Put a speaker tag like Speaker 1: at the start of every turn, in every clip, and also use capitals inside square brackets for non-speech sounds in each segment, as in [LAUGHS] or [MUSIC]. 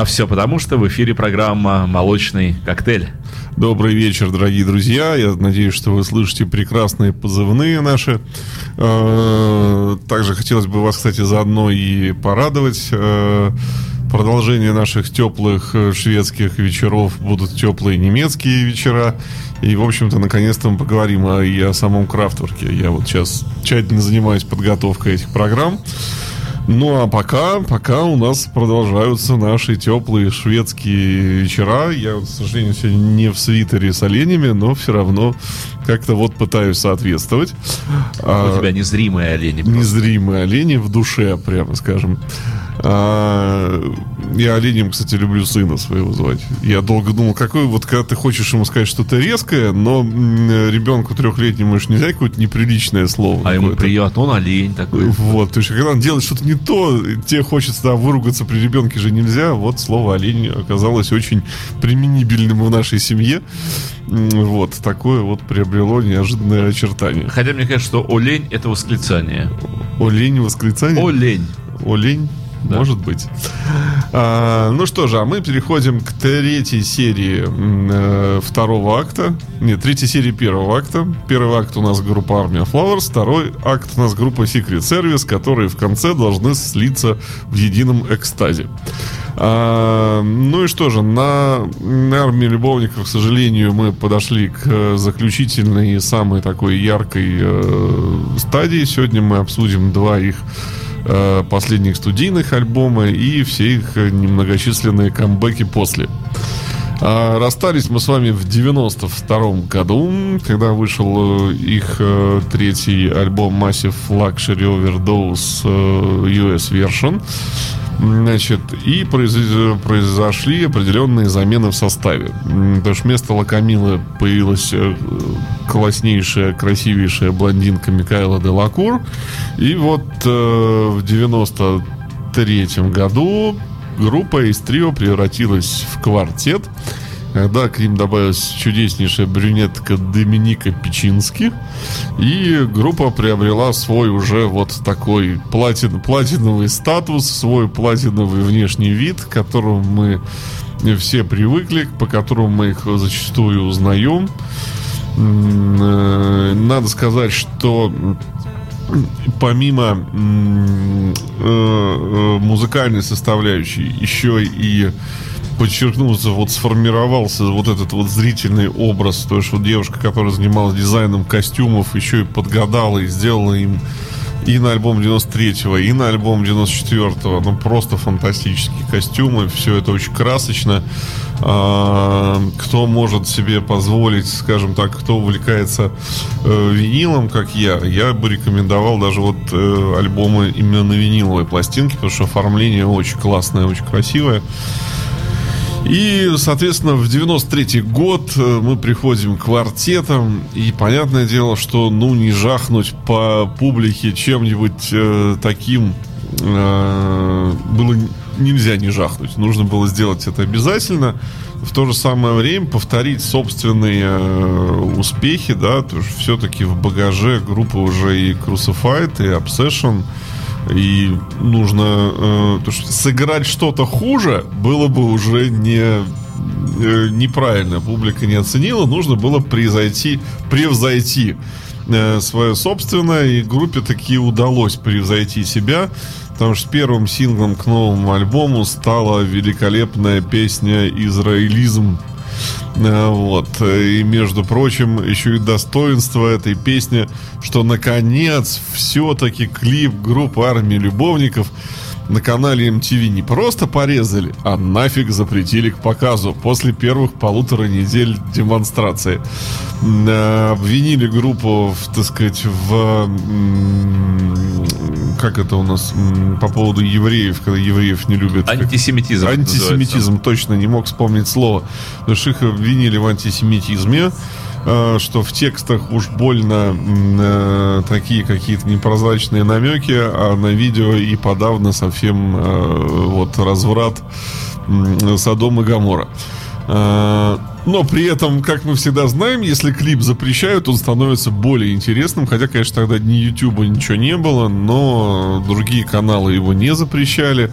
Speaker 1: А все потому, что в эфире программа «Молочный коктейль».
Speaker 2: Добрый вечер, дорогие друзья. Я надеюсь, что вы слышите прекрасные позывные наши. Э, также хотелось бы вас, кстати, заодно и порадовать. Э, продолжение наших теплых э, шведских вечеров будут теплые немецкие вечера. И, в общем-то, наконец-то мы поговорим и о самом крафтворке. Я вот сейчас тщательно занимаюсь подготовкой этих программ. Ну а пока, пока у нас продолжаются наши теплые шведские вечера. Я, к сожалению, сегодня не в свитере с оленями, но все равно как-то вот пытаюсь соответствовать.
Speaker 1: У а, тебя незримые олени.
Speaker 2: Просто. Незримые олени в душе, прямо скажем. А, я оленем, кстати, люблю сына своего звать. Я долго думал, какой вот когда ты хочешь ему сказать что-то резкое, но ребенку трехлетнему уж нельзя какое-то неприличное слово.
Speaker 1: А ему приятно, он олень такой.
Speaker 2: Вот, то есть когда он делает что-то не то, тебе хочется да, выругаться при ребенке же нельзя. Вот слово олень оказалось очень применибельным в нашей семье. Вот, такое вот приобрело неожиданное очертание.
Speaker 1: Хотя мне кажется, что олень это восклицание.
Speaker 2: Олень восклицание?
Speaker 1: Олень.
Speaker 2: Олень? Да. Может быть. А, ну что же, а мы переходим к третьей серии э, второго акта. Нет, третьей серии первого акта. Первый акт у нас группа Армия Flowers, второй акт у нас группа Secret Service, которые в конце должны слиться в едином экстазе. А, ну и что же, на, на армии любовников, к сожалению, мы подошли к заключительной и самой такой яркой э, стадии. Сегодня мы обсудим два их Э, последних студийных альбома и все их немногочисленные камбэки после. А расстались мы с вами в 92 году, когда вышел э, их э, третий альбом Massive Luxury Overdose US Version. Значит, и произошли определенные замены в составе. Потому что вместо Лакамилы появилась э, класснейшая, красивейшая блондинка Микаэла де Лакур. И вот э, в 93 году группа из трио превратилась в квартет когда к ним добавилась чудеснейшая брюнетка Доминика Печински. И группа приобрела свой уже вот такой платин, платиновый статус, свой платиновый внешний вид, к которому мы все привыкли, по которому мы их зачастую узнаем. Э, надо сказать, что помимо э, э, музыкальной составляющей еще и подчеркнулся, вот сформировался вот этот вот зрительный образ. То есть вот девушка, которая занималась дизайном костюмов, еще и подгадала и сделала им и на альбом 93-го, и на альбом 94-го. Ну, просто фантастические костюмы. Все это очень красочно. А, кто может себе позволить, скажем так, кто увлекается э, винилом, как я, я бы рекомендовал даже вот э, альбомы именно на виниловой пластинке, потому что оформление очень классное, очень красивое. И, соответственно, в 93 год э, мы приходим к квартетам, и понятное дело, что, ну, не жахнуть по публике чем-нибудь э, таким э, было нельзя не жахнуть. Нужно было сделать это обязательно. В то же самое время повторить собственные э, успехи, да, то есть все-таки в багаже группы уже и Crucified, и Obsession, и нужно э, то, что сыграть что-то хуже было бы уже не э, неправильно. Публика не оценила. Нужно было превзойти, превзойти э, свое собственное. И группе таки удалось превзойти себя. Потому что первым синглом к новому альбому стала великолепная песня «Израилизм» вот. И, между прочим, еще и достоинство этой песни, что, наконец, все-таки клип группы «Армии любовников» на канале MTV не просто порезали, а нафиг запретили к показу после первых полутора недель демонстрации. Э, обвинили группу, так сказать, в как это у нас по поводу евреев, когда евреев не любят.
Speaker 1: Антисемитизм.
Speaker 2: Антисемитизм, точно, не мог вспомнить слово. Потому что их обвинили в антисемитизме э, что в текстах уж больно э, такие какие-то непрозрачные намеки, а на видео и подавно совсем э, вот разврат э, Содом и Гамора. Э, но при этом, как мы всегда знаем, если клип запрещают, он становится более интересным. Хотя, конечно, тогда ни YouTube ничего не было, но другие каналы его не запрещали.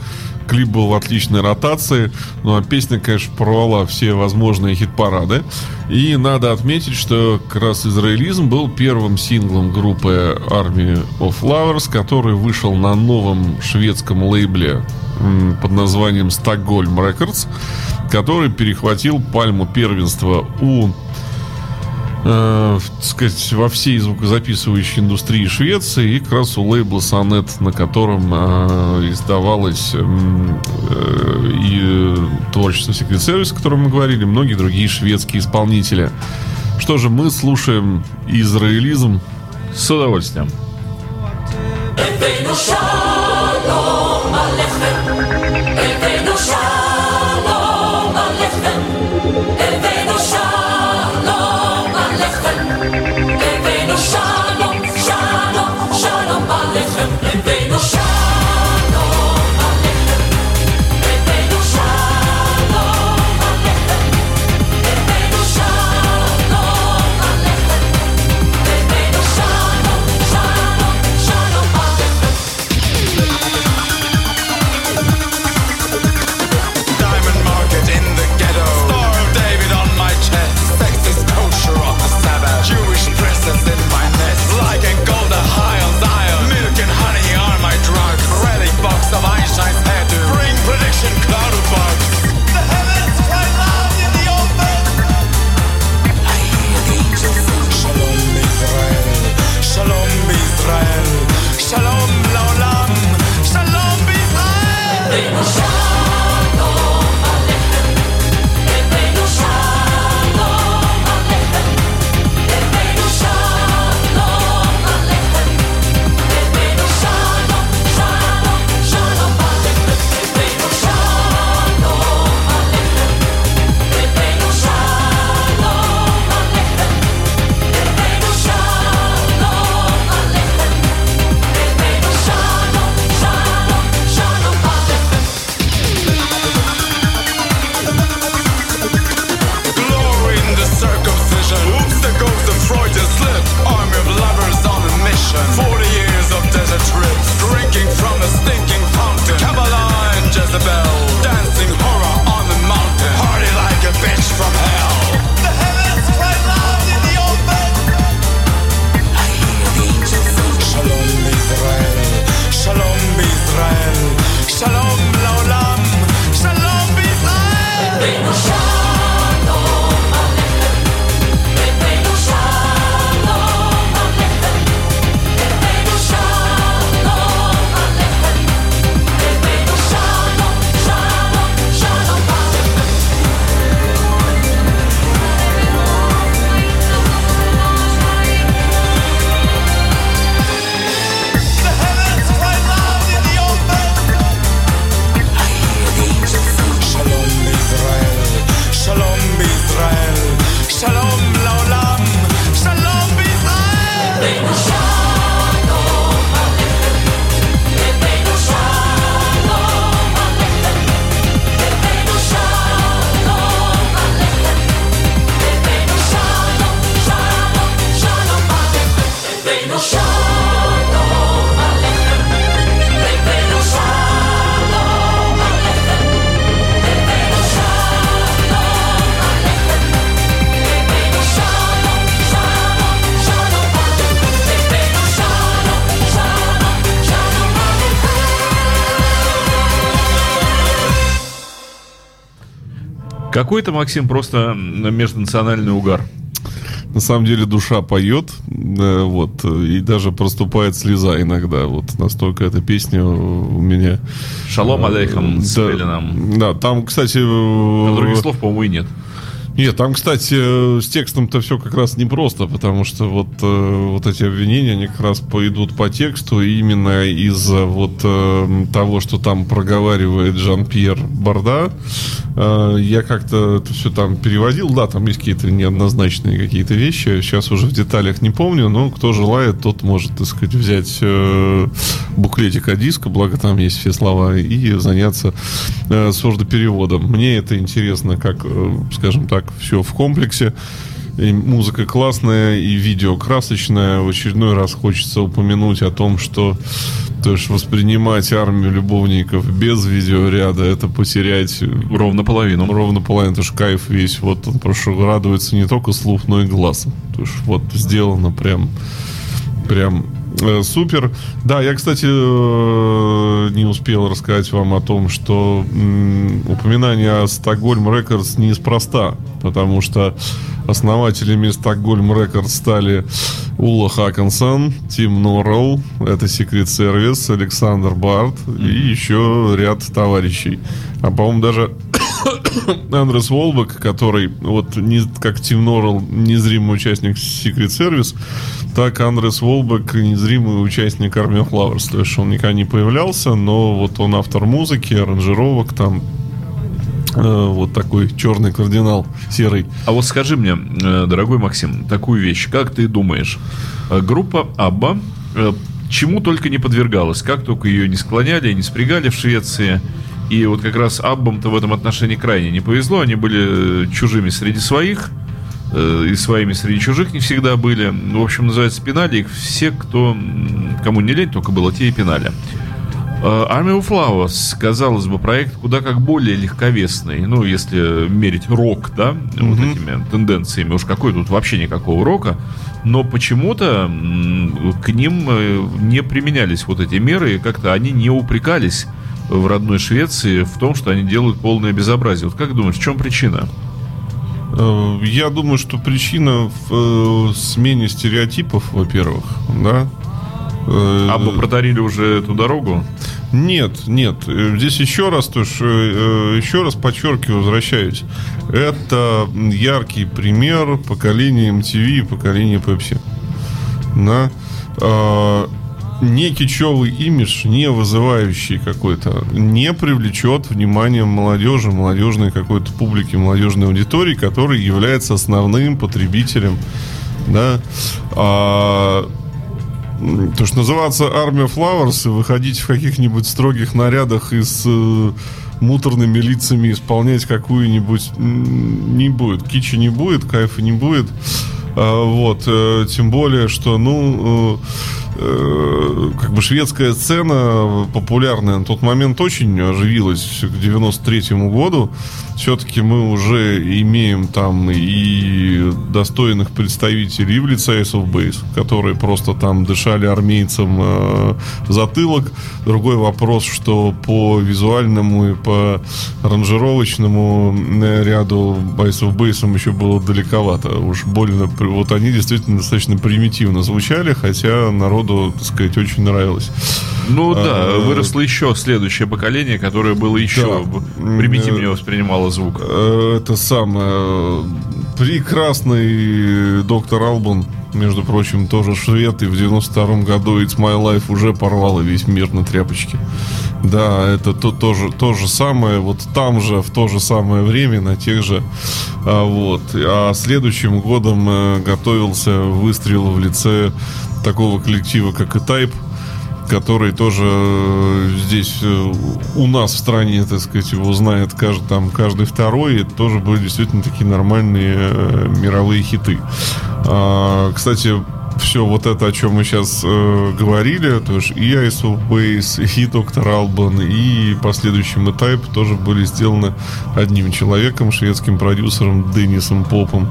Speaker 2: Клип был в отличной ротации, ну а песня, конечно, порвала все возможные хит-парады. И надо отметить, что как раз «Израилизм» был первым синглом группы Army of Lovers, который вышел на новом шведском лейбле под названием «Стокгольм Records», который перехватил пальму первенства у э, сказать, во всей звукозаписывающей индустрии Швеции и как раз у лейбла Сонет, на котором э, издавалось э, и творчество Secret Service, о котором мы говорили, многие другие шведские исполнители. Что же, мы слушаем израилизм.
Speaker 3: С удовольствием. Какой-то, Максим, просто межнациональный угар.
Speaker 2: На самом деле душа поет, вот, и даже проступает слеза иногда. Вот настолько эта песня у меня...
Speaker 3: Шалом алейхам
Speaker 2: да, Да, там, кстати...
Speaker 3: А других слов, по-моему, и нет.
Speaker 2: Нет, там, кстати, э, с текстом-то все как раз непросто, потому что вот, э, вот эти обвинения, они как раз пойдут по тексту именно из-за вот э, того, что там проговаривает Жан-Пьер Барда. Я как-то это все там переводил. Да, там есть какие-то неоднозначные какие-то вещи. Сейчас уже в деталях не помню, но кто желает, тот может, так сказать, взять буклетик от диска, благо там есть все слова, и заняться сурдопереводом. Мне это интересно, как, скажем так, все в комплексе. И музыка классная, и видео красочное. В очередной раз хочется упомянуть о том, что то есть воспринимать армию любовников без видеоряда, это потерять
Speaker 1: ровно половину.
Speaker 2: Ровно половину, это же кайф весь. Вот он прошу радуется не только слух, но и глаз. То есть вот сделано прям, прям Э, супер. Да, я, кстати, э, не успел рассказать вам о том, что упоминание о Stockholm Records неспроста, потому что основателями Stockholm Records стали Ула Хоканссон, Тим Норрелл, это Secret Service, Александр Бард и еще ряд товарищей. А, по-моему, даже [COUGHS] Андрес Волбек, который вот не, как Тим Норрелл, незримый участник Secret Service, так Андрес Волбек незримый участник Army of Flowers. То есть он никогда не появлялся, но вот он автор музыки, аранжировок там, э, вот такой черный кардинал, серый.
Speaker 1: А вот скажи мне, э, дорогой Максим, такую вещь. Как ты думаешь, э, группа Абба чему только не подвергалась, как только ее не склоняли, не спрягали в Швеции, и вот как раз Аббам-то в этом отношении крайне не повезло. Они были э, чужими среди своих, э, и своими среди чужих не всегда были. В общем, называется пинали их все, кто, кому не лень, только было те и пинали. Э, of Flowers, казалось бы, проект куда как более легковесный, ну, если мерить рок, да, mm-hmm. вот этими тенденциями, уж какой тут вообще никакого рока, но почему-то к ним не применялись вот эти меры, и как-то они не упрекались в родной Швеции в том, что они делают полное безобразие. Вот как думаешь, в чем причина?
Speaker 2: Э, я думаю, что причина в э, смене стереотипов, во-первых, да.
Speaker 1: Э, а мы протарили уже эту дорогу?
Speaker 2: Нет, нет. Здесь еще раз, то есть, еще раз подчеркиваю, возвращаюсь. Это яркий пример поколения MTV и поколения Pepsi. Да не кичевый имидж, не вызывающий какой-то, не привлечет внимание молодежи, молодежной какой-то публики, молодежной аудитории, который является основным потребителем, да, а, то, что называется армия Flowers и выходить в каких-нибудь строгих нарядах и с э, муторными лицами исполнять какую-нибудь не будет. Кичи не будет, кайфа не будет. А, вот, э, тем более, что, ну, Э, как бы шведская сцена популярная на тот момент очень оживилась к 93 году все-таки мы уже имеем там и достойных представителей в лице Ace of Base, которые просто там дышали армейцам э, в затылок. Другой вопрос, что по визуальному и по аранжировочному э, ряду Ace of Base еще было далековато. Уж больно, вот они действительно достаточно примитивно звучали, хотя народу, так сказать, очень нравилось.
Speaker 1: Ну да, а, выросло еще следующее поколение, которое было еще да. примитивнее воспринимало звук.
Speaker 2: Э, это самое прекрасный доктор Албан, между прочим, тоже швед, и в 92 году It's My Life уже порвал весь мир на тряпочке. Да, это то, тоже, то же самое, вот там же, в то же самое время, на тех же, а, вот. А следующим годом э, готовился выстрел в лице такого коллектива, как и Type, который тоже э, здесь э, у нас в стране, так сказать, его знает каждый, там, каждый второй. Это тоже были действительно такие нормальные э, мировые хиты. А, кстати, все вот это, о чем мы сейчас э, говорили, то есть и of Base, и Доктор Албан, и последующий этап тоже были сделаны одним человеком, шведским продюсером Деннисом Попом.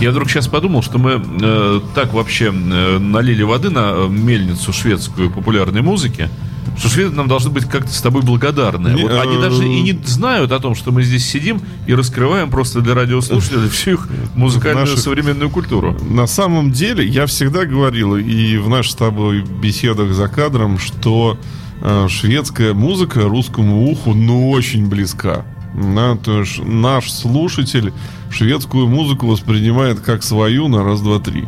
Speaker 1: Я вдруг сейчас подумал, что мы э, так вообще э, налили воды на мельницу шведскую популярной музыки, что шведы нам должны быть как-то с тобой благодарны. Не, вот они э, даже и не знают о том, что мы здесь сидим и раскрываем просто для радиослушателей всю их музыкальную Наши... современную культуру.
Speaker 2: На самом деле, я всегда говорил и в наших с тобой беседах за кадром, что э, шведская музыка русскому уху ну очень близка. Да, то есть наш слушатель шведскую музыку воспринимает как свою на раз, два, три.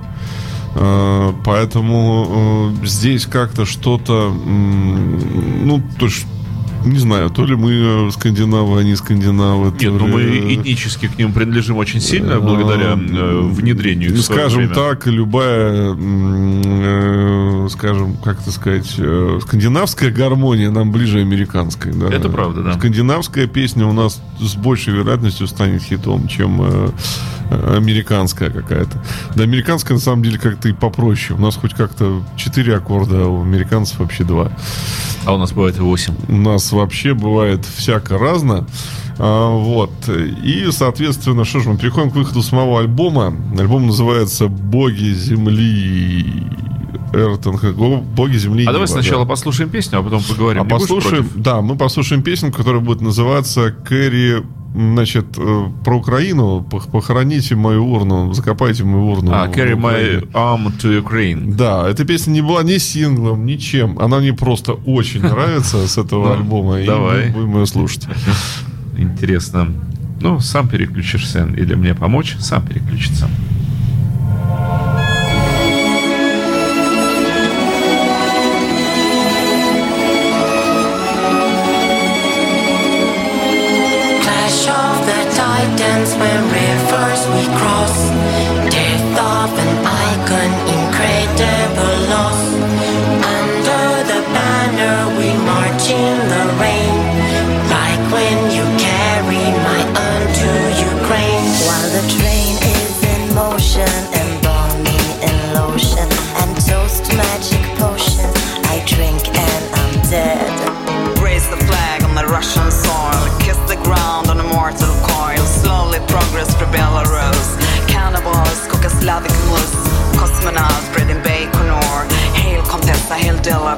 Speaker 2: Э, поэтому э, здесь как-то что-то, ну, то есть не знаю, то ли мы э, скандинавы, они скандинавы.
Speaker 1: Нет, но ну, ли... мы этнически к ним принадлежим очень сильно, благодаря внедрению их
Speaker 2: Скажем так, любая скажем, как это сказать, э, скандинавская гармония нам ближе американской. Да?
Speaker 4: Это правда, да.
Speaker 2: Скандинавская песня у нас с большей вероятностью станет хитом, чем э, э, американская какая-то. Да, американская на самом деле как-то и попроще. У нас хоть как-то 4 аккорда, а у американцев вообще 2.
Speaker 4: А у нас бывает и 8.
Speaker 2: У нас вообще бывает всяко разно. А, вот. И, соответственно, что ж, мы переходим к выходу самого альбома. Альбом называется «Боги земли». Эртон, боги земли.
Speaker 4: А давай сначала послушаем песню, а потом поговорим.
Speaker 2: А послушаем, да, мы послушаем песню, которая будет называться «Кэрри Значит, э, про Украину похороните мою урну, закопайте мою урну.
Speaker 4: А, carry my arm to Ukraine.
Speaker 2: Да, эта песня не была ни синглом, ничем. Она мне просто очень нравится с этого [LAUGHS] ну, альбома.
Speaker 4: Давай.
Speaker 2: Будем ее слушать.
Speaker 4: Интересно. Ну, сам переключишься или мне помочь, сам переключиться. dance
Speaker 2: when rivers
Speaker 4: we cross. Death of an icon, incredible loss. Under the banner we march in the rain. Like when you carry my urn to Ukraine. While the train is in motion, embalming in lotion and toast magic potion. I drink and I'm dead.
Speaker 5: Raise the flag on the Russian song. Jasmine, spreading bacon or Hail Contessa, Hail Della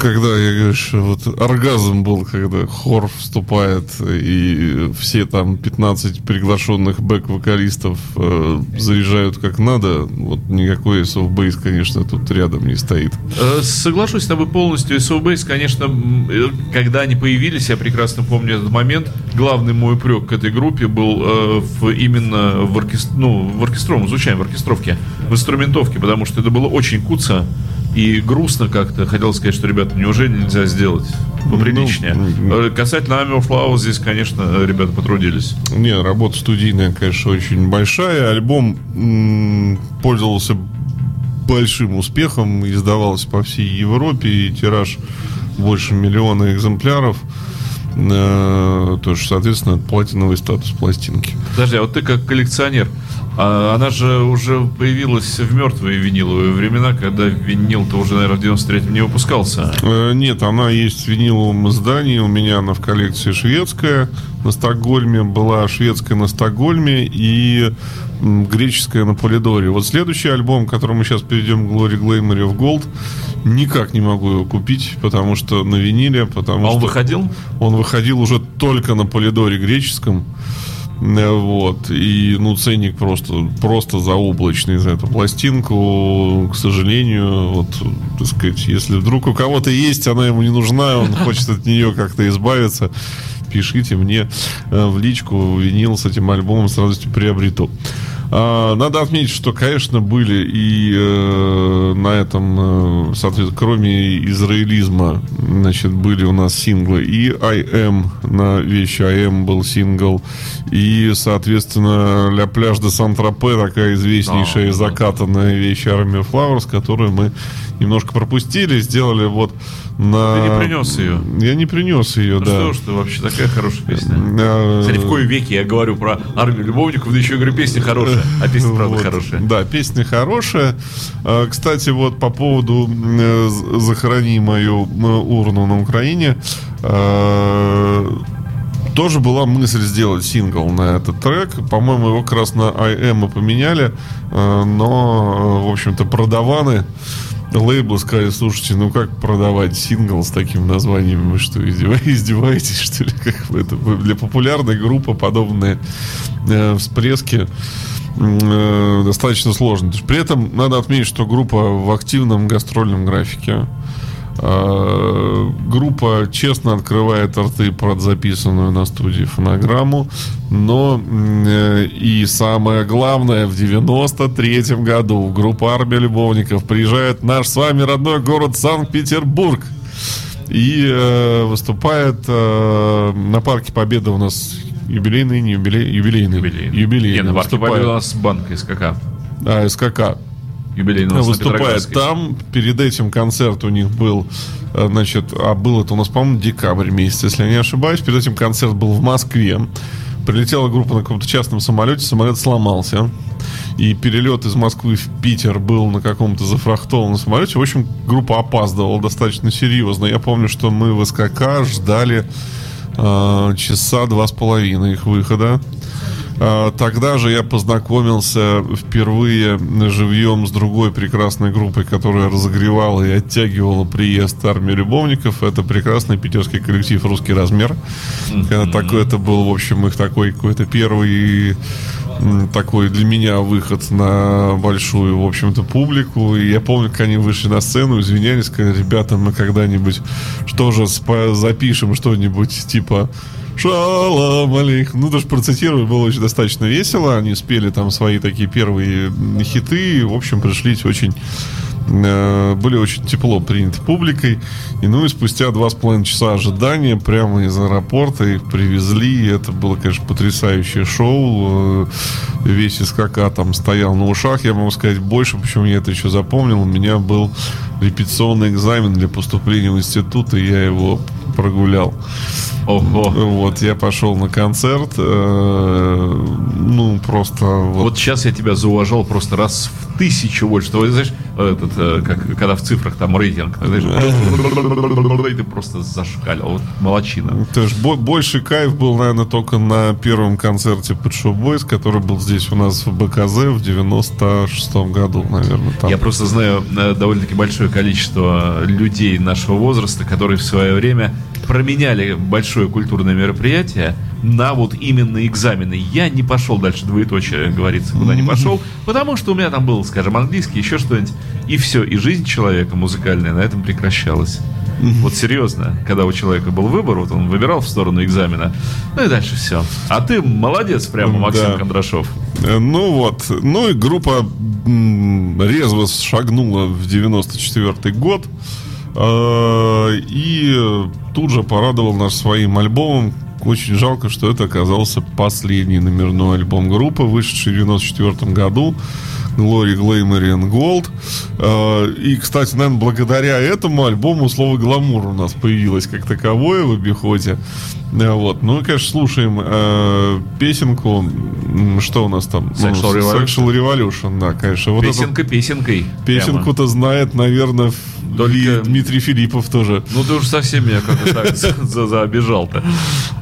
Speaker 2: когда, я говорю, что вот оргазм был, когда хор вступает, и все там 15 приглашенных бэк-вокалистов э, заряжают как надо, вот никакой Bass, конечно, тут рядом не стоит.
Speaker 1: Э, соглашусь с тобой полностью. SOF Bass, конечно, э, когда они появились, я прекрасно помню этот момент, главный мой упрек к этой группе был э, в, именно в, оркестр, ну, в оркестровом звучании, в оркестровке, в инструментовке, потому что это было очень куца, и грустно как-то. Хотел сказать, что, ребята, неужели нельзя сделать поприличнее? Ну, Касательно Army of Love, здесь, конечно, ребята потрудились.
Speaker 2: Не, работа студийная, конечно, очень большая. Альбом м- пользовался большим успехом, издавался по всей Европе, и тираж больше миллиона экземпляров. Э, то есть, соответственно, платиновый статус пластинки.
Speaker 1: Подожди, а вот ты как коллекционер, а она же уже появилась в мертвые виниловые времена, когда винил-то уже, наверное, в 93-м не выпускался.
Speaker 2: Э, нет, она есть в виниловом издании. У меня она в коллекции шведская. На Стокгольме была шведская на Стокгольме и греческая на Полидоре. Вот следующий альбом, к которому мы сейчас перейдем, Glory Glamour of Gold, никак не могу его купить, потому что на виниле, потому
Speaker 1: а
Speaker 2: что...
Speaker 1: он выходил?
Speaker 2: Он выходил уже только на Полидоре греческом. Вот. И, ну, ценник просто, просто заоблачный за эту пластинку. К сожалению, вот, так сказать, если вдруг у кого-то есть, она ему не нужна, он [LAUGHS] хочет от нее как-то избавиться, пишите мне э, в личку, винил с этим альбомом с радостью приобрету. А, надо отметить, что, конечно, были и э, на этом, э, соответственно, кроме израилизма, значит, были у нас синглы. И I Am на вещи I Am был сингл. И, соответственно, Ля Пляж де Сан-Тропе, такая известнейшая и закатанная вещь of Flowers, которую мы немножко пропустили, сделали вот на...
Speaker 1: Ты не принес ее?
Speaker 2: Я не принес ее,
Speaker 1: ну
Speaker 2: да.
Speaker 1: что ж ты, вообще такая хорошая песня. Кстати, в кои веке я говорю про армию любовников, да еще говорю, песня хорошая, а песня правда вот. хорошая.
Speaker 2: Да, песня хорошая. А, кстати, вот по поводу э, «Захорони мою э, урну на Украине», тоже была мысль сделать сингл на этот трек. По-моему, его как раз на IM мы поменяли. Э, но, в общем-то, продаваны лейблы сказали, слушайте, ну как продавать сингл с таким названием? Вы что, [LAUGHS] издеваетесь, что ли? Как это для популярной группы подобные э, всплески э, достаточно сложно. При этом надо отметить, что группа в активном гастрольном графике. Э, группа честно открывает рты под записанную на студии фонограмму, но э, и самое главное, в 93-м году группа «Армия любовников» приезжает в наш с вами родной город Санкт-Петербург и э, выступает э, на Парке Победы у нас юбилейный, не юбилей, юбилейный.
Speaker 1: Юбилейный. юбилейный. Нет, на Парке Победы у нас банк СКК.
Speaker 2: А, СКК
Speaker 1: юбилейного
Speaker 2: выступает там. Перед этим концерт у них был, э, значит, а был это у нас, по-моему, декабрь месяц, если я не ошибаюсь. Перед этим концерт был в Москве. Прилетела группа на каком-то частном самолете, самолет сломался. И перелет из Москвы в Питер был на каком-то зафрахтованном самолете. В общем, группа опаздывала достаточно серьезно. Я помню, что мы в СКК ждали э, часа два с половиной их выхода. А, тогда же я познакомился впервые живьем с другой прекрасной группой, которая разогревала и оттягивала приезд армии любовников. Это прекрасный питерский коллектив «Русский размер». Mm-hmm. Такой, это был, в общем, их такой какой-то первый такой для меня выход на большую, в общем-то, публику. И я помню, как они вышли на сцену, извинялись, сказали, ребята, мы когда-нибудь что же запишем что-нибудь типа Шалам алейхум. Ну, даже процитировать было очень достаточно весело. Они спели там свои такие первые хиты. В общем, пришлись очень э, были очень тепло приняты публикой. И ну и спустя два с половиной часа ожидания прямо из аэропорта их привезли. И это было, конечно, потрясающее шоу. Э, весь СКК там стоял на ушах. Я могу сказать больше, почему я это еще запомнил. У меня был репетиционный экзамен для поступления в институт, и я его прогулял.
Speaker 1: Ого.
Speaker 2: Вот, я пошел на концерт. э, ну, просто... Вот,
Speaker 1: Вот сейчас я тебя зауважал просто раз в тысячу больше. Ты знаешь, этот, э, как, когда в цифрах там рейтинг, знаешь, ты просто зашкалил. Вот молочина.
Speaker 2: то есть бо- больше кайф был, наверное, только на первом концерте Shop Boys, который был здесь у нас в БКЗ в 96-м году, наверное. Там.
Speaker 1: Я просто знаю э, довольно-таки большое количество людей нашего возраста, которые в свое время променяли большое культурное мероприятие на вот именно экзамены. Я не пошел дальше двоеточие, говорится, куда не пошел, потому что у меня там был, скажем, английский, еще что-нибудь. И все, и жизнь человека музыкальная на этом прекращалась. Вот серьезно, когда у человека был выбор, вот он выбирал в сторону экзамена, ну и дальше все. А ты молодец прямо, Максим
Speaker 2: Да.
Speaker 1: Кондрашов.
Speaker 2: Э, Ну вот. Ну и группа резво шагнула в 94 год. Э, И тут же порадовал нас своим альбомом. Очень жалко, что это оказался последний номерной альбом группы, вышедший в 94 году. Glory, Glamour and Gold. Э, И, кстати, наверное, благодаря этому альбому слово «гламур» у нас появилось как таковое в обиходе. Э, Вот. Ну и, конечно, слушаем э, песенку. Что у нас там?
Speaker 1: Sexual
Speaker 2: Ну,
Speaker 1: Revolution.
Speaker 2: Sexual Revolution, да, конечно. Вот
Speaker 1: Песенка песенкой.
Speaker 2: песенку-то знает, наверное,
Speaker 1: Только-
Speaker 2: и Дмитрий Филиппов тоже.
Speaker 1: Ну ты уж совсем меня как-то так [LAUGHS] за- за- заобижал-то.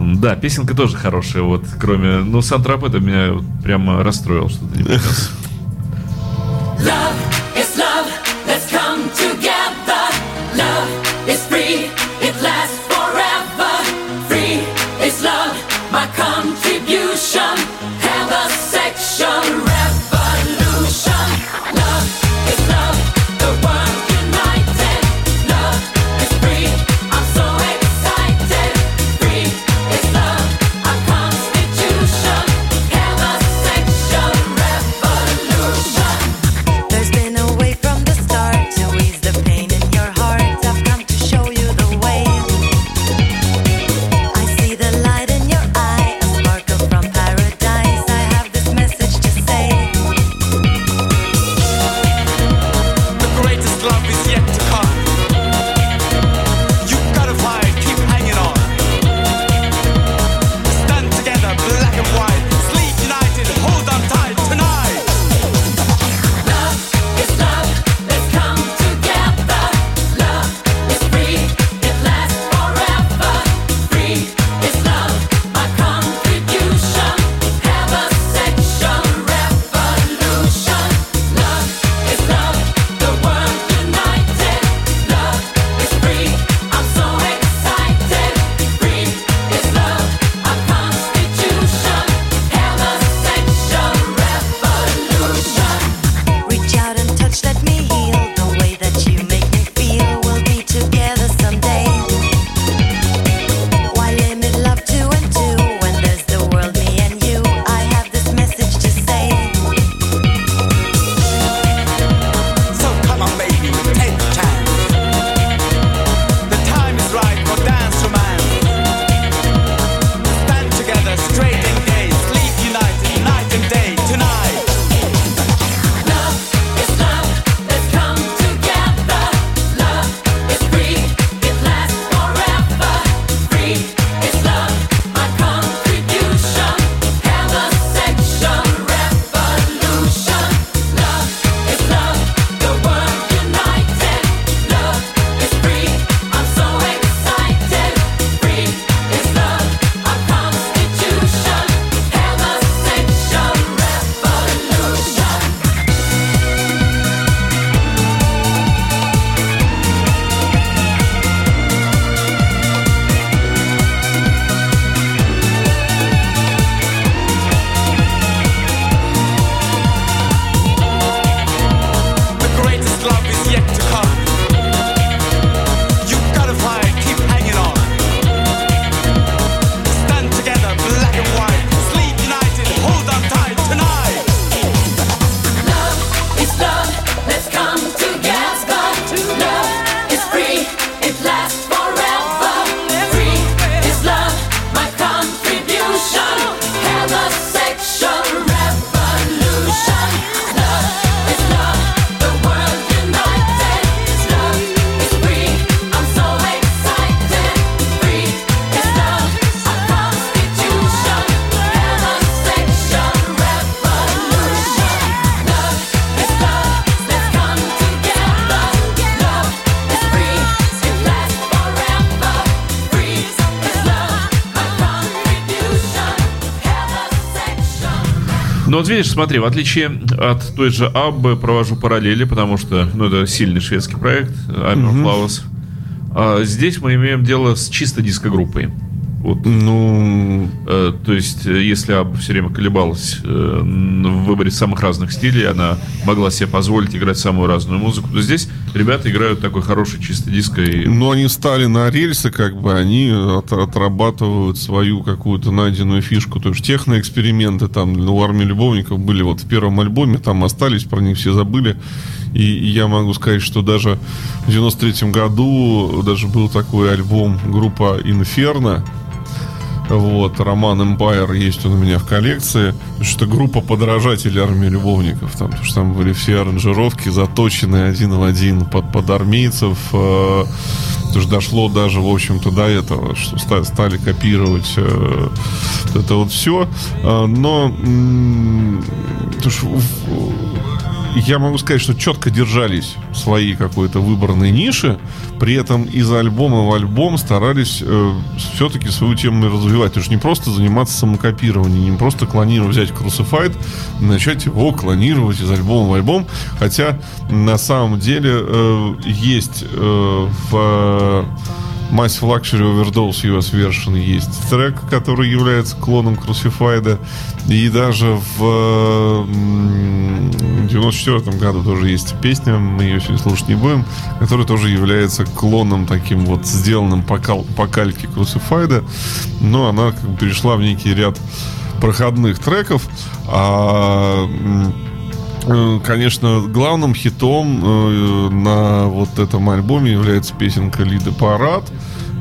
Speaker 1: Да, песенка тоже хорошая, вот, кроме... Ну, Сантроп это меня прямо расстроил, что ты не принес. [LAUGHS] Но вот видишь, смотри, в отличие от той же Аббы, провожу параллели, потому что ну, это сильный шведский проект, Amber Flowers. А здесь мы имеем дело с чисто дискогруппой. Вот,
Speaker 2: Ну,
Speaker 1: э, то есть, э, если Абба все время колебалась э, в выборе самых разных стилей, она могла себе позволить играть самую разную музыку, то здесь ребята играют такой хороший чисто диско. И...
Speaker 2: но они стали на рельсы, как бы они от- отрабатывают свою какую-то найденную фишку. То есть техноэксперименты там ну, у армии любовников были вот в первом альбоме, там остались, про них все забыли. И, и я могу сказать, что даже в 93 году даже был такой альбом группа Инферно. Вот, Роман Empire есть он у меня в коллекции. Что группа подражателей армии любовников. Там, потому что там были все аранжировки заточены один в один под, под армейцев. э, Потому дошло даже, в общем-то, до этого, что ста- стали копировать э, это вот все. Но потому что в- я могу сказать, что четко держались своей какой-то выбранной ниши, при этом из альбома в альбом старались э, все-таки свою тему развивать. То есть не просто заниматься самокопированием, не просто клонировать, взять Crucified, начать его клонировать из альбома в альбом. Хотя на самом деле э, есть э, в Massive Luxury Overdose US Version есть трек, который является клоном Crucified. И даже в м, 94 году тоже есть песня, мы ее сегодня слушать не будем, которая тоже является клоном таким вот сделанным по, кал- по кальке Crucified. Но она как бы перешла в некий ряд проходных треков. А Конечно, главным хитом э, на вот этом альбоме является песенка Лида Парад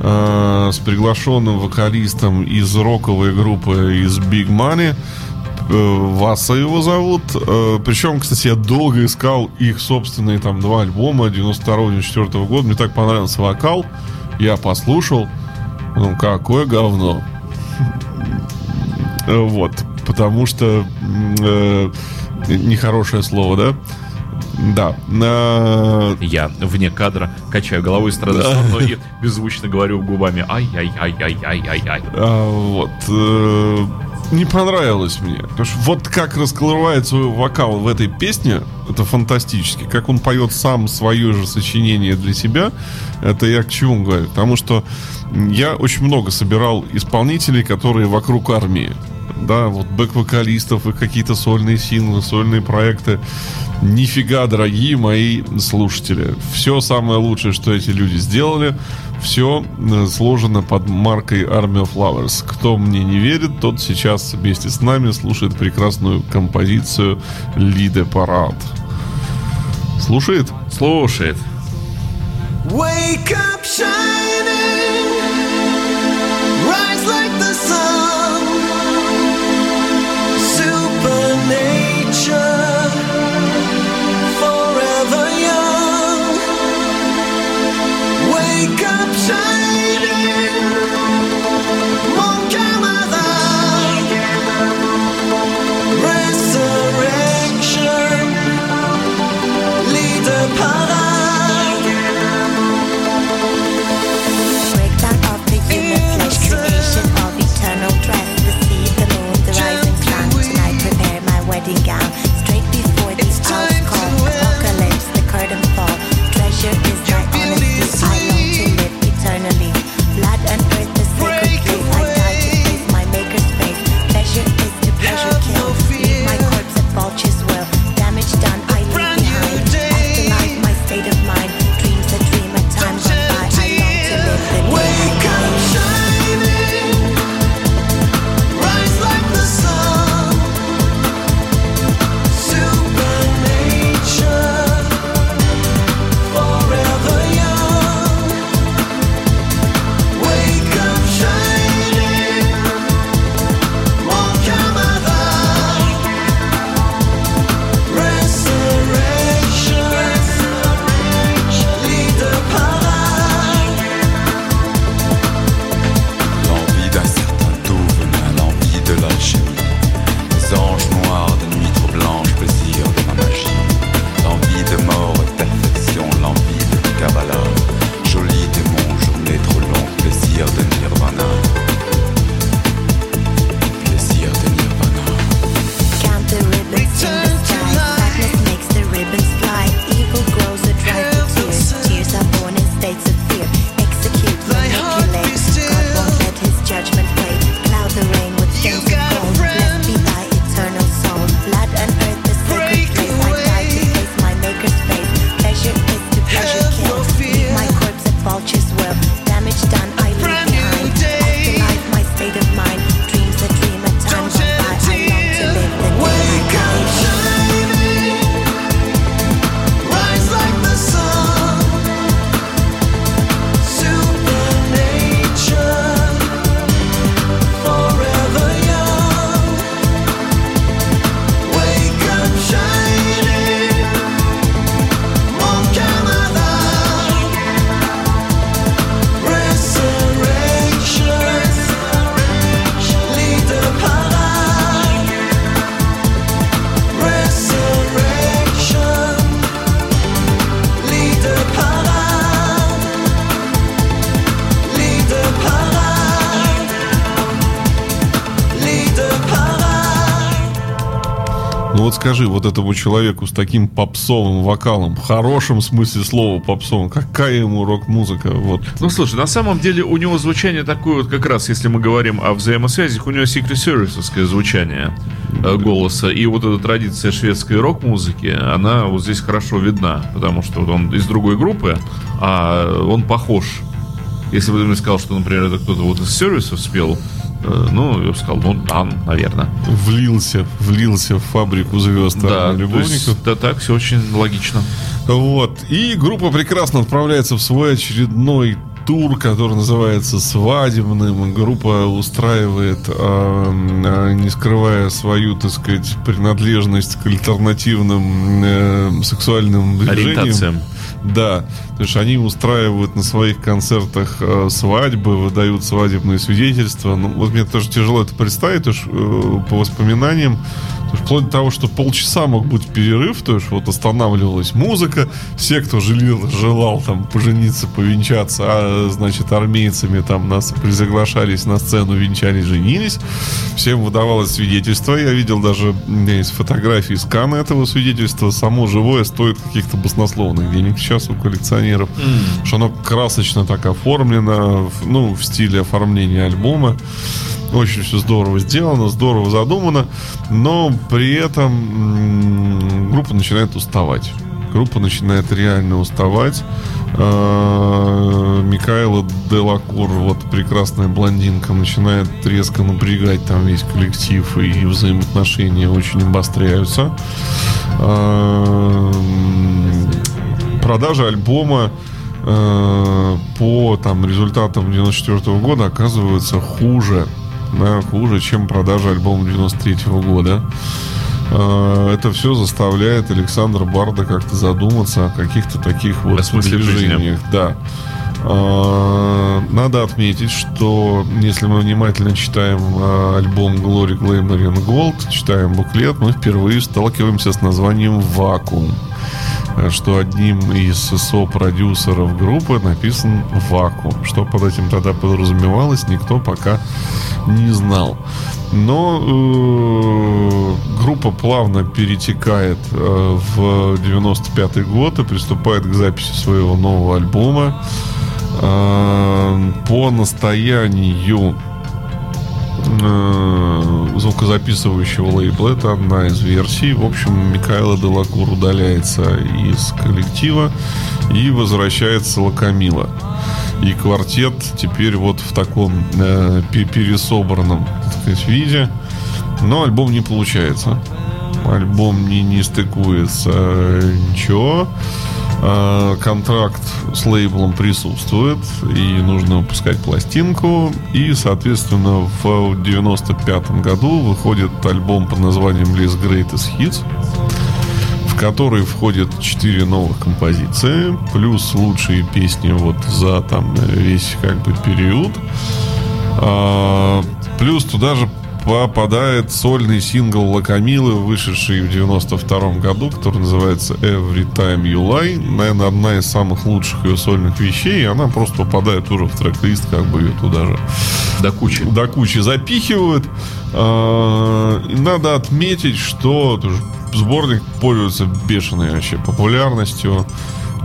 Speaker 2: э, с приглашенным вокалистом из роковой группы из Big Money. Э, Васа его зовут. Э, Причем, кстати, я долго искал их собственные там два альбома 92-94 года. Мне так понравился вокал. Я послушал. Ну, какое говно. Э, [LAUGHS] Вот. Потому что э, нехорошее слово, да? Да. На-
Speaker 1: Я вне кадра качаю головой стороны сторону и беззвучно говорю губами ай-яй-яй-яй-яй-яй.
Speaker 2: а, вот. э, Не понравилось мне. Потому что вот как раскрывает свой вокал в этой песне, это фантастически. Как он поет сам свое же сочинение для себя, это я к чему говорю? Потому что я очень много собирал исполнителей, которые вокруг армии. Да, вот бэк-вокалистов и какие-то сольные синглы, сольные проекты. Нифига, дорогие мои слушатели. Все самое лучшее, что эти люди сделали, все сложено под маркой Army of Flowers. Кто мне не верит, тот сейчас вместе с нами слушает прекрасную композицию Лиде Парад. Слушает?
Speaker 1: Слушает.
Speaker 6: Wake up shining, rise like the sun,
Speaker 2: скажи вот этому человеку с таким попсовым вокалом, в хорошем смысле слова попсовым, какая ему рок-музыка? Вот.
Speaker 1: Ну, слушай, на самом деле у него звучание такое вот как раз, если мы говорим о взаимосвязях, у него Secret Service звучание э, голоса. И вот эта традиция шведской рок-музыки, она вот здесь хорошо видна, потому что вот он из другой группы, а он похож. Если бы ты мне сказал, что, например, это кто-то вот из сервисов спел, ну, я бы сказал, ну, да, наверное.
Speaker 2: Влился, влился в фабрику звезд
Speaker 1: Да, то есть,
Speaker 2: любовников.
Speaker 1: да, так, все очень логично.
Speaker 2: Вот. И группа прекрасно отправляется в свой очередной тур, который называется «Свадебным». Группа устраивает, а, а, не скрывая свою, так сказать, принадлежность к альтернативным э, сексуальным движениям.
Speaker 1: Ориентациям.
Speaker 2: Да, то есть они устраивают на своих концертах э, свадьбы, выдают свадебные свидетельства. Ну, вот мне тоже тяжело это представить, есть, э, по воспоминаниям, вплоть до того, что полчаса мог быть перерыв, то есть вот останавливалась музыка, все, кто желил, желал там пожениться, повенчаться, а, значит, армейцами там нас призаглашались на сцену, венчались, женились. Всем выдавалось свидетельство. Я видел даже, у меня есть фотографии скана этого свидетельства. Само живое стоит каких-то баснословных денег сейчас у коллекционеров. Что оно красочно так оформлено, ну, в стиле оформления альбома. Очень все здорово сделано, здорово задумано, но при этом группа начинает уставать. Группа начинает реально уставать. А, Микаэла Делакур, вот прекрасная блондинка, начинает резко напрягать там весь коллектив и взаимоотношения очень обостряются. М, Продажа альбома э, по там, результатам 94 года оказывается хуже. Да, хуже, чем продажа альбома 93 года. Э, Это все заставляет Александра Барда как-то задуматься о каких-то таких вот
Speaker 1: О
Speaker 2: движениях. Да. Э, Надо отметить, что если мы внимательно читаем э, альбом Glory Glamour and Gold, читаем буклет, мы впервые сталкиваемся с названием «Вакуум» что одним из со-продюсеров группы написан «Вакуум». Что под этим тогда подразумевалось, никто пока не знал. Но э, группа плавно перетекает э, в 95 год и приступает к записи своего нового альбома. Э, по настоянию э, звукозаписывающего лейбла. Это одна из версий. В общем, Микаэла Делакур удаляется из коллектива и возвращается Лакамила. И квартет теперь вот в таком э, пе- пересобранном так сказать, виде. Но альбом не получается. Альбом не, не стыкуется ничего. Контракт с лейблом присутствует, и нужно выпускать пластинку. И, соответственно, в 95 году выходит альбом под названием List Greatest Hits, в который входят 4 новых композиции, плюс лучшие песни вот за там весь как бы период. А, плюс туда же попадает сольный сингл Лакамилы, вышедший в 92 году, который называется Every Time You Lie. Наверное, одна из самых лучших ее сольных вещей, и она просто попадает уже в трек-лист, как бы ее туда же
Speaker 1: До кучи.
Speaker 2: до кучи запихивают. А, и надо отметить, что сборник пользуется бешеной вообще популярностью.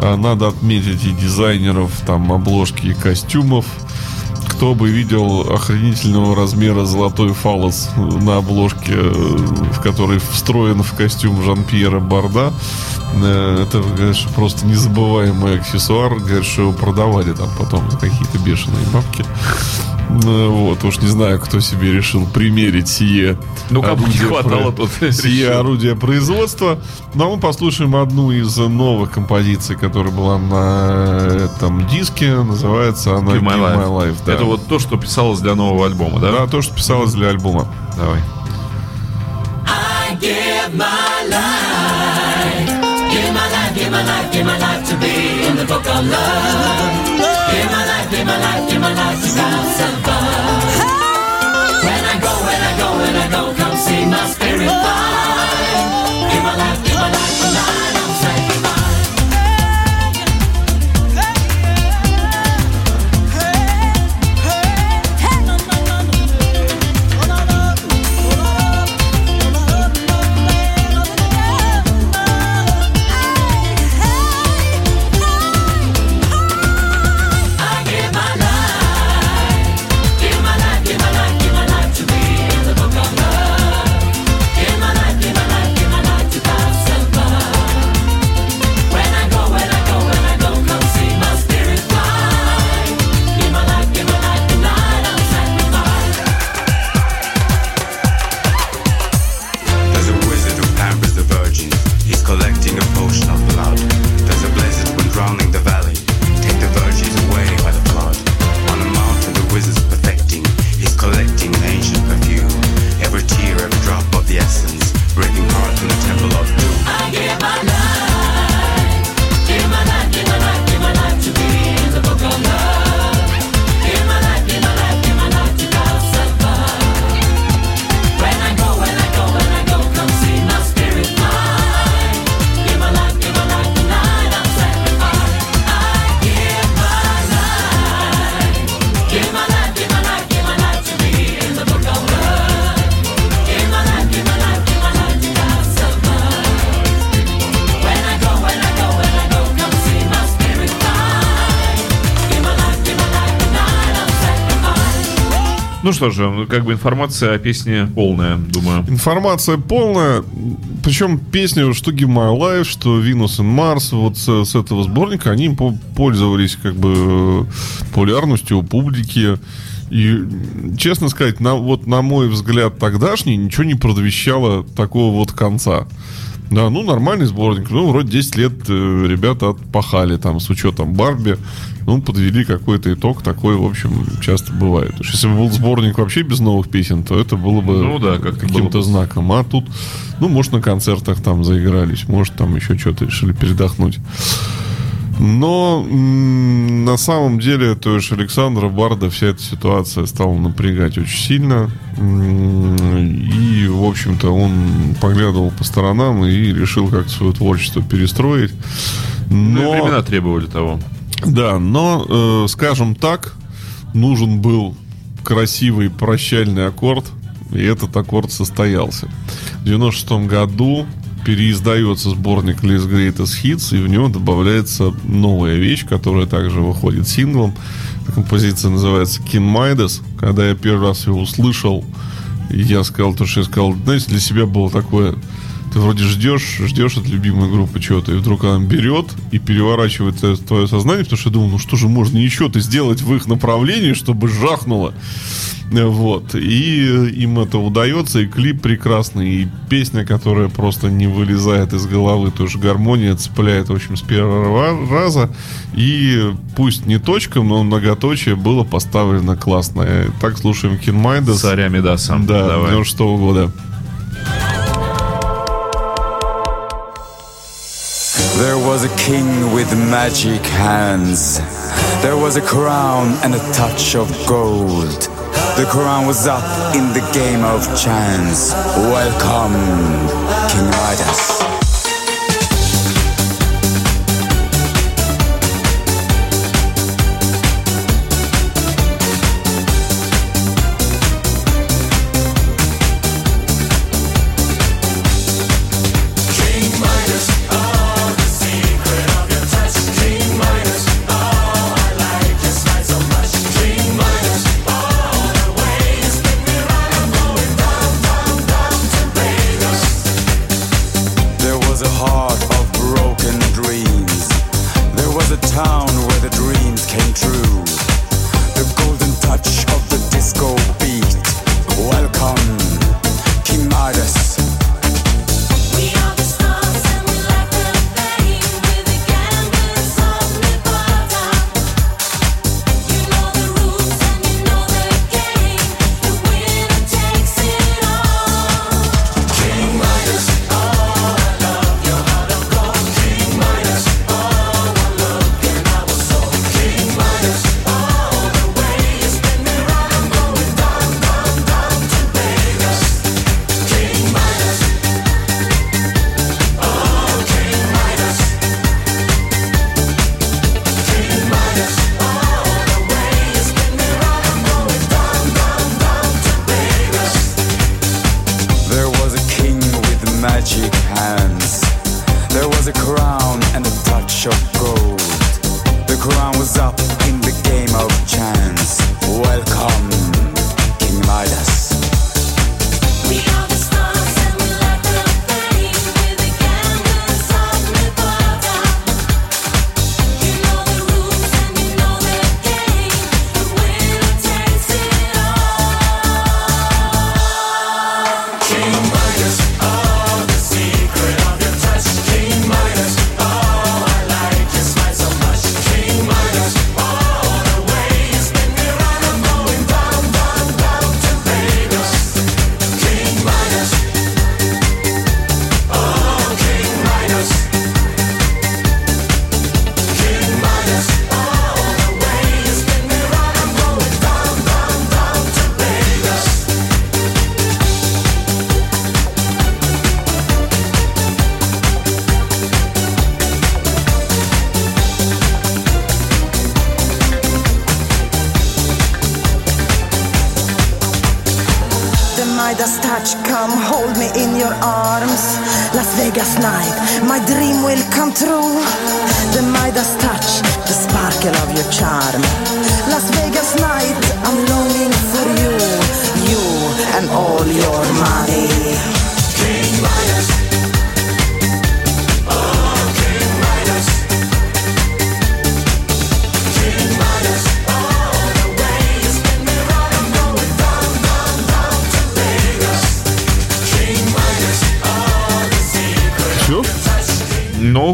Speaker 2: А, Надо отметить и дизайнеров, там, обложки и костюмов. Кто бы видел охренительного размера золотой фалос на обложке, в который встроен в костюм Жан-Пьера Барда, э, это, конечно, просто незабываемый аксессуар. Говорят, что его продавали там потом за какие-то бешеные бабки. Ну, вот, уж не знаю, кто себе решил примерить сие
Speaker 1: Ну, кому не
Speaker 2: орудие
Speaker 1: хватало,
Speaker 2: про-
Speaker 1: тот
Speaker 2: сие
Speaker 1: решил.
Speaker 2: орудие производства. Но мы послушаем одну из новых композиций, которая была на этом диске. Называется она
Speaker 1: Give My Life.
Speaker 2: Life, да.
Speaker 1: Это вот то, что писалось для нового альбома, да?
Speaker 2: Да, то, что писалось для альбома.
Speaker 1: Давай.
Speaker 4: I give my life. Give my life, give my life, give my life to be in the book of love. Give my life, give my life, give my life to some fun. When I go, when I go, when I go, come see my spirit fly. Give my life, give my life
Speaker 1: Ну что же, как бы информация о песне полная, думаю.
Speaker 2: Информация полная, причем песни что Give My Life, что Venus and Mars, вот с, с этого сборника, они по- пользовались как бы э, популярностью у публики. И, честно сказать, на, вот на мой взгляд тогдашний ничего не предвещало такого вот конца. Да, ну нормальный сборник. Ну, вроде 10 лет э, ребята отпахали там с учетом Барби. Ну, подвели какой-то итог. Такой, в общем, часто бывает. Что если бы был сборник вообще без новых песен, то это было бы
Speaker 1: Ну да, как-то
Speaker 2: каким-то
Speaker 1: бы.
Speaker 2: знаком. А тут, ну, может, на концертах там заигрались, может, там еще что-то решили передохнуть. Но на самом деле, то есть Александра Барда вся эта ситуация стала напрягать очень сильно. И, в общем-то, он поглядывал по сторонам и решил как-то свое творчество перестроить.
Speaker 1: Ну,
Speaker 2: Но...
Speaker 1: времена требовали того.
Speaker 2: Да, но, э, скажем так, нужен был красивый прощальный аккорд, и этот аккорд состоялся. В 96 году переиздается сборник List Greatest Hits, и в него добавляется новая вещь, которая также выходит синглом. Композиция называется King Midas. Когда я первый раз его услышал, я сказал то, что я сказал, знаете, для себя было такое ты вроде ждешь, ждешь от любимой группы чего-то, и вдруг она берет и переворачивает твое- сознание, потому что я думал, ну что же можно еще-то сделать в их направлении, чтобы жахнуло. Вот. И им это удается, и клип прекрасный, и песня, которая просто не вылезает из головы, тоже гармония цепляет, в общем, с первого раза. И пусть не точком, но многоточие было поставлено классно. Так слушаем Кинмайда.
Speaker 1: Царя Медаса.
Speaker 2: Да,
Speaker 1: Давай.
Speaker 2: 96 года.
Speaker 7: There was a king with magic hands. There was a crown and a touch of gold. The crown was up in the game of chance. Welcome, King Midas.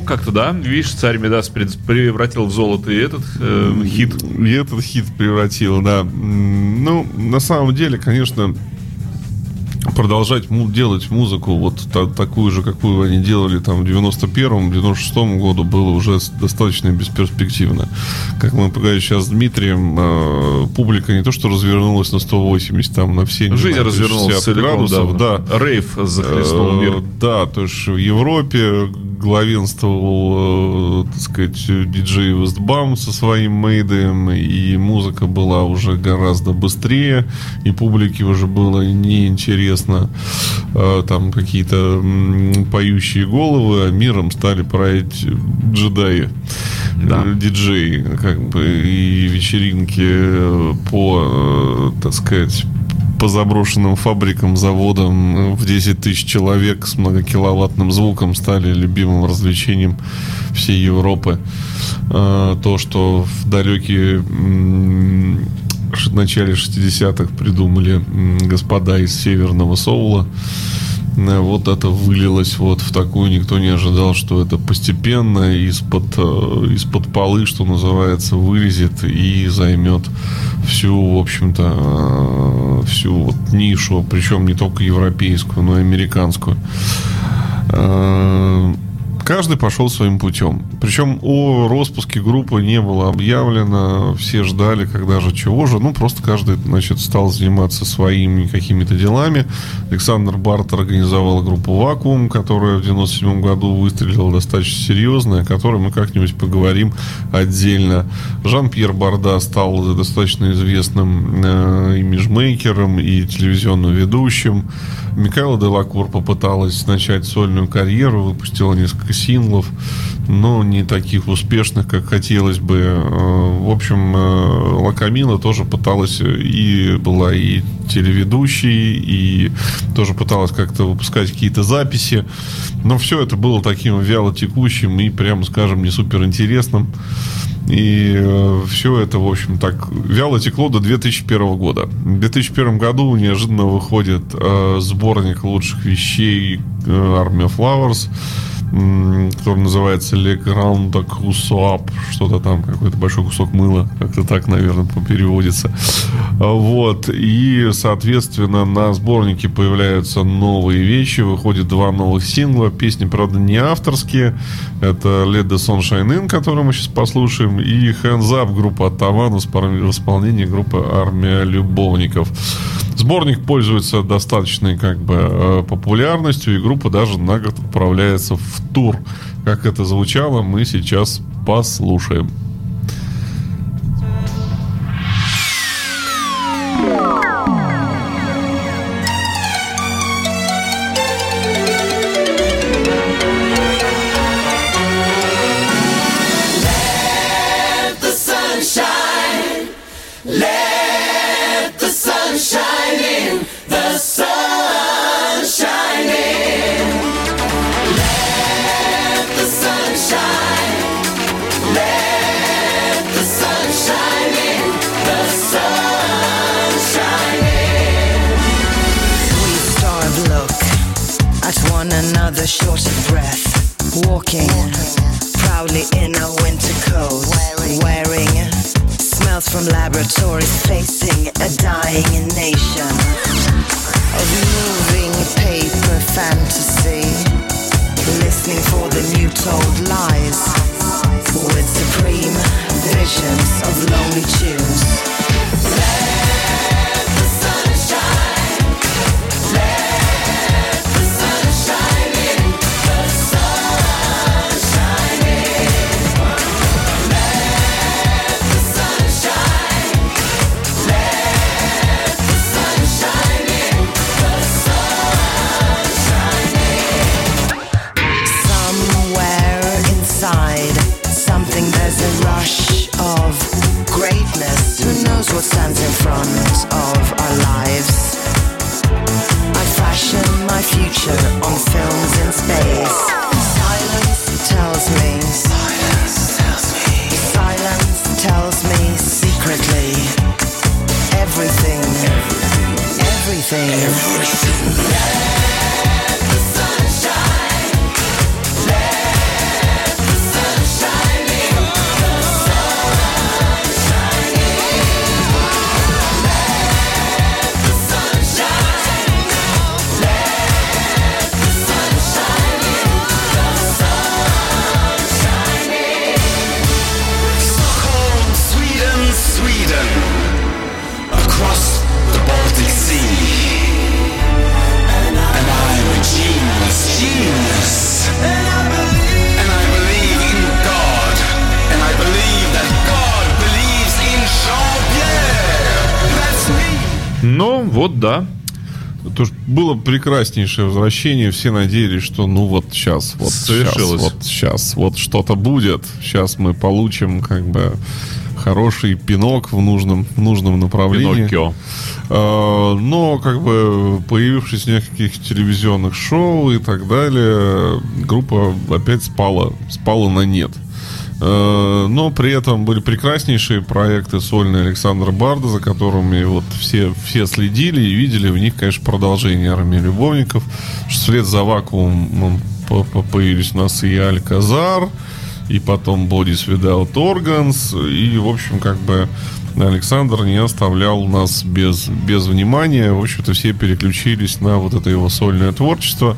Speaker 1: Как-то да. Видишь, царь Медас превратил в золото и этот э, хит.
Speaker 2: И этот хит превратил, да. Ну, на самом деле, конечно, продолжать му- делать музыку вот та- такую же, какую они делали там в 91-м, 96-м году было уже достаточно бесперспективно. Как мы поговорили сейчас с Дмитрием, э, публика не то что развернулась на 180, там на все
Speaker 1: Жизнь развернулась
Speaker 2: 60
Speaker 1: целиком,
Speaker 2: градусов,
Speaker 1: да.
Speaker 2: да.
Speaker 1: Рейв захлестнул
Speaker 2: Э,
Speaker 1: мир.
Speaker 2: Да, то есть в Европе главенствовал, э, так сказать, диджей Вестбам со своим мейдом, и музыка была уже гораздо быстрее, и публике уже было неинтересно э, там какие-то поющие головы, а миром стали править джедаи.
Speaker 1: Да.
Speaker 2: Э, диджеи, как бы, и вечеринки э, по, так сказать, по заброшенным фабрикам, заводам в 10 тысяч человек с многокиловаттным звуком стали любимым развлечением всей Европы. То, что в далекие ш- начале 60-х придумали господа из Северного Соула, Э, вот это вылилось вот в такую, никто не ожидал, что это постепенно из-под э, из-под полы, что называется, вылезет и займет всю, в общем-то, э, всю вот нишу, причем не только европейскую, но и американскую. Каждый пошел своим путем. Причем о распуске группы не было объявлено. Все ждали, когда же, чего же. Ну, просто каждый, значит, стал заниматься своими какими-то делами. Александр Барт организовал группу «Вакуум», которая в 97 году выстрелила достаточно серьезно, о которой мы как-нибудь поговорим отдельно. Жан-Пьер Барда стал достаточно известным э, имиджмейкером и телевизионным ведущим. Микаэла Делакур попыталась начать сольную карьеру, выпустила несколько синглов, но не таких успешных, как хотелось бы. Э, В общем, э, Лакамила тоже пыталась э, и была и телеведущей, и тоже пыталась как-то выпускать какие-то записи. Но все это было таким вяло текущим и, прямо скажем, не супер И все это, в общем, так вяло текло до 2001 года. В 2001 году неожиданно выходит э, сборник лучших вещей э, Army Flowers, м, который называется Le Grand Cusop, что-то там, какой-то большой кусок мыла, как-то так, наверное, переводится. Вот. И, соответственно, на сборнике появляются новые вещи, выходит два новых сингла. Песни, правда, не авторские. Это Let the Sunshine In, который мы сейчас послушаем, и Hands Up группа Тавана в исполнении группы Армия любовников. Сборник пользуется достаточной как бы э, популярностью, и группа даже на год отправляется в тур. Как это звучало, мы сейчас послушаем.
Speaker 8: Walking proudly in a winter coat. Wearing smells from laboratories facing a dying nation. Of moving paper fantasy. Listening for the new told lies. With supreme visions of lonely tunes. future on films in space. Silence tells
Speaker 1: me. Silence tells me. Secretly everything. Everything. Everything. everything. Вот да.
Speaker 2: То было прекраснейшее возвращение, все надеялись, что ну вот сейчас, вот сейчас, вот сейчас, вот что-то будет, сейчас мы получим как бы хороший пинок в нужном, в нужном направлении.
Speaker 1: Пиноккио.
Speaker 2: А, Но как бы появившись в нескольких телевизионных шоу и так далее, группа опять спала, спала на нет. Э, Но при этом были прекраснейшие проекты сольные Александра Барда, за которыми вот все, все следили и видели в них, конечно, продолжение армии любовников. Вслед за вакуумом по- по- появились у нас и Альказар, и потом Bodies Without Organs, и, в общем, как бы Александр не оставлял нас без, без внимания. В общем-то, все переключились на вот это его сольное творчество.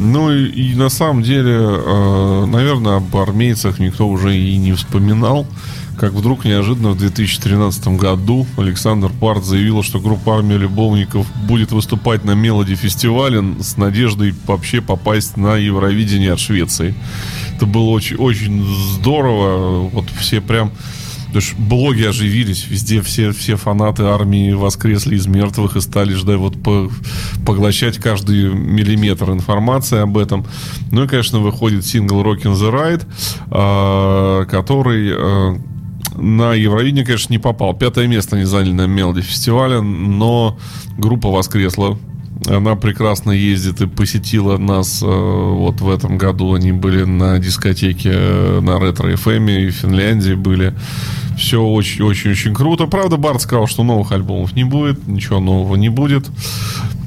Speaker 2: Ну и, и на самом деле, э, наверное, об армейцах никто уже и не вспоминал. Как вдруг неожиданно в 2013 году Александр Парт заявил, что группа «Армия любовников» будет выступать на Мелоди-фестивале с надеждой вообще попасть на Евровидение от Швеции. Это было очень, очень здорово. Вот все прям... Потому что блоги оживились, везде все, все фанаты армии воскресли из мертвых и стали ждать, вот по- поглощать каждый миллиметр информации об этом. Ну и, конечно, выходит сингл Rockin' the Ride, а, который а, на Евровидение, конечно, не попал. Пятое место они заняли на Мелоди фестивале, но группа воскресла. Она прекрасно ездит и посетила нас э, вот в этом году. Они были на дискотеке э, на ретро FM и в Финляндии были. Все очень-очень-очень круто. Правда, Барт сказал, что новых альбомов не будет, ничего нового не будет.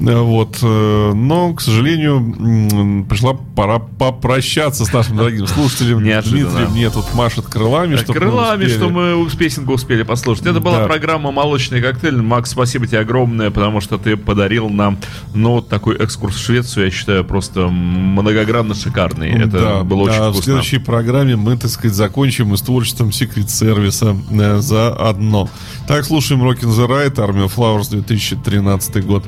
Speaker 2: Э, Вот. э, Но, к сожалению, пришла пора попрощаться с нашим дорогим слушателем. [LAUGHS]
Speaker 1: Неожиданно.
Speaker 2: Дмитрий мне тут машет крылами, мы
Speaker 1: Крылами,
Speaker 2: успели.
Speaker 1: что мы песенку успели послушать. Это была
Speaker 2: Да.
Speaker 1: программа «Молочный коктейль». Макс, спасибо тебе огромное, потому что ты подарил нам, ну, вот такой экскурс в Швецию, я считаю, просто многогранно шикарный. Это
Speaker 2: Да,
Speaker 1: было очень
Speaker 2: а в
Speaker 1: вкусно.
Speaker 2: следующей программе мы, так сказать, закончим и с творчеством Secret сервиса э, заодно. Так, слушаем Rockin' the Ride, Army of Flowers 2013 год.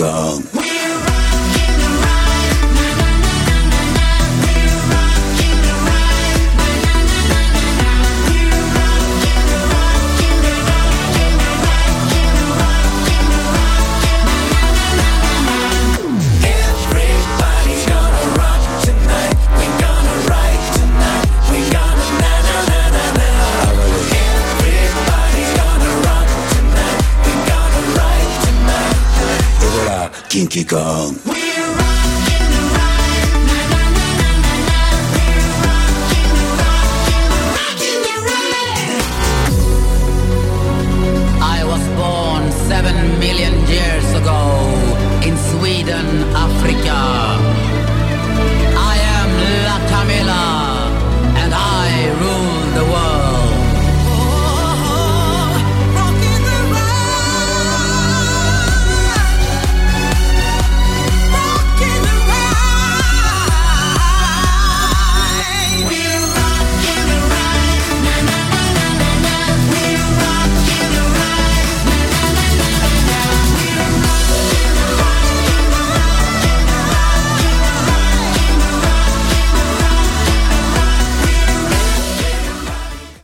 Speaker 7: go. Donkey Kong.
Speaker 4: I was born seven
Speaker 7: million years ago in
Speaker 4: Sweden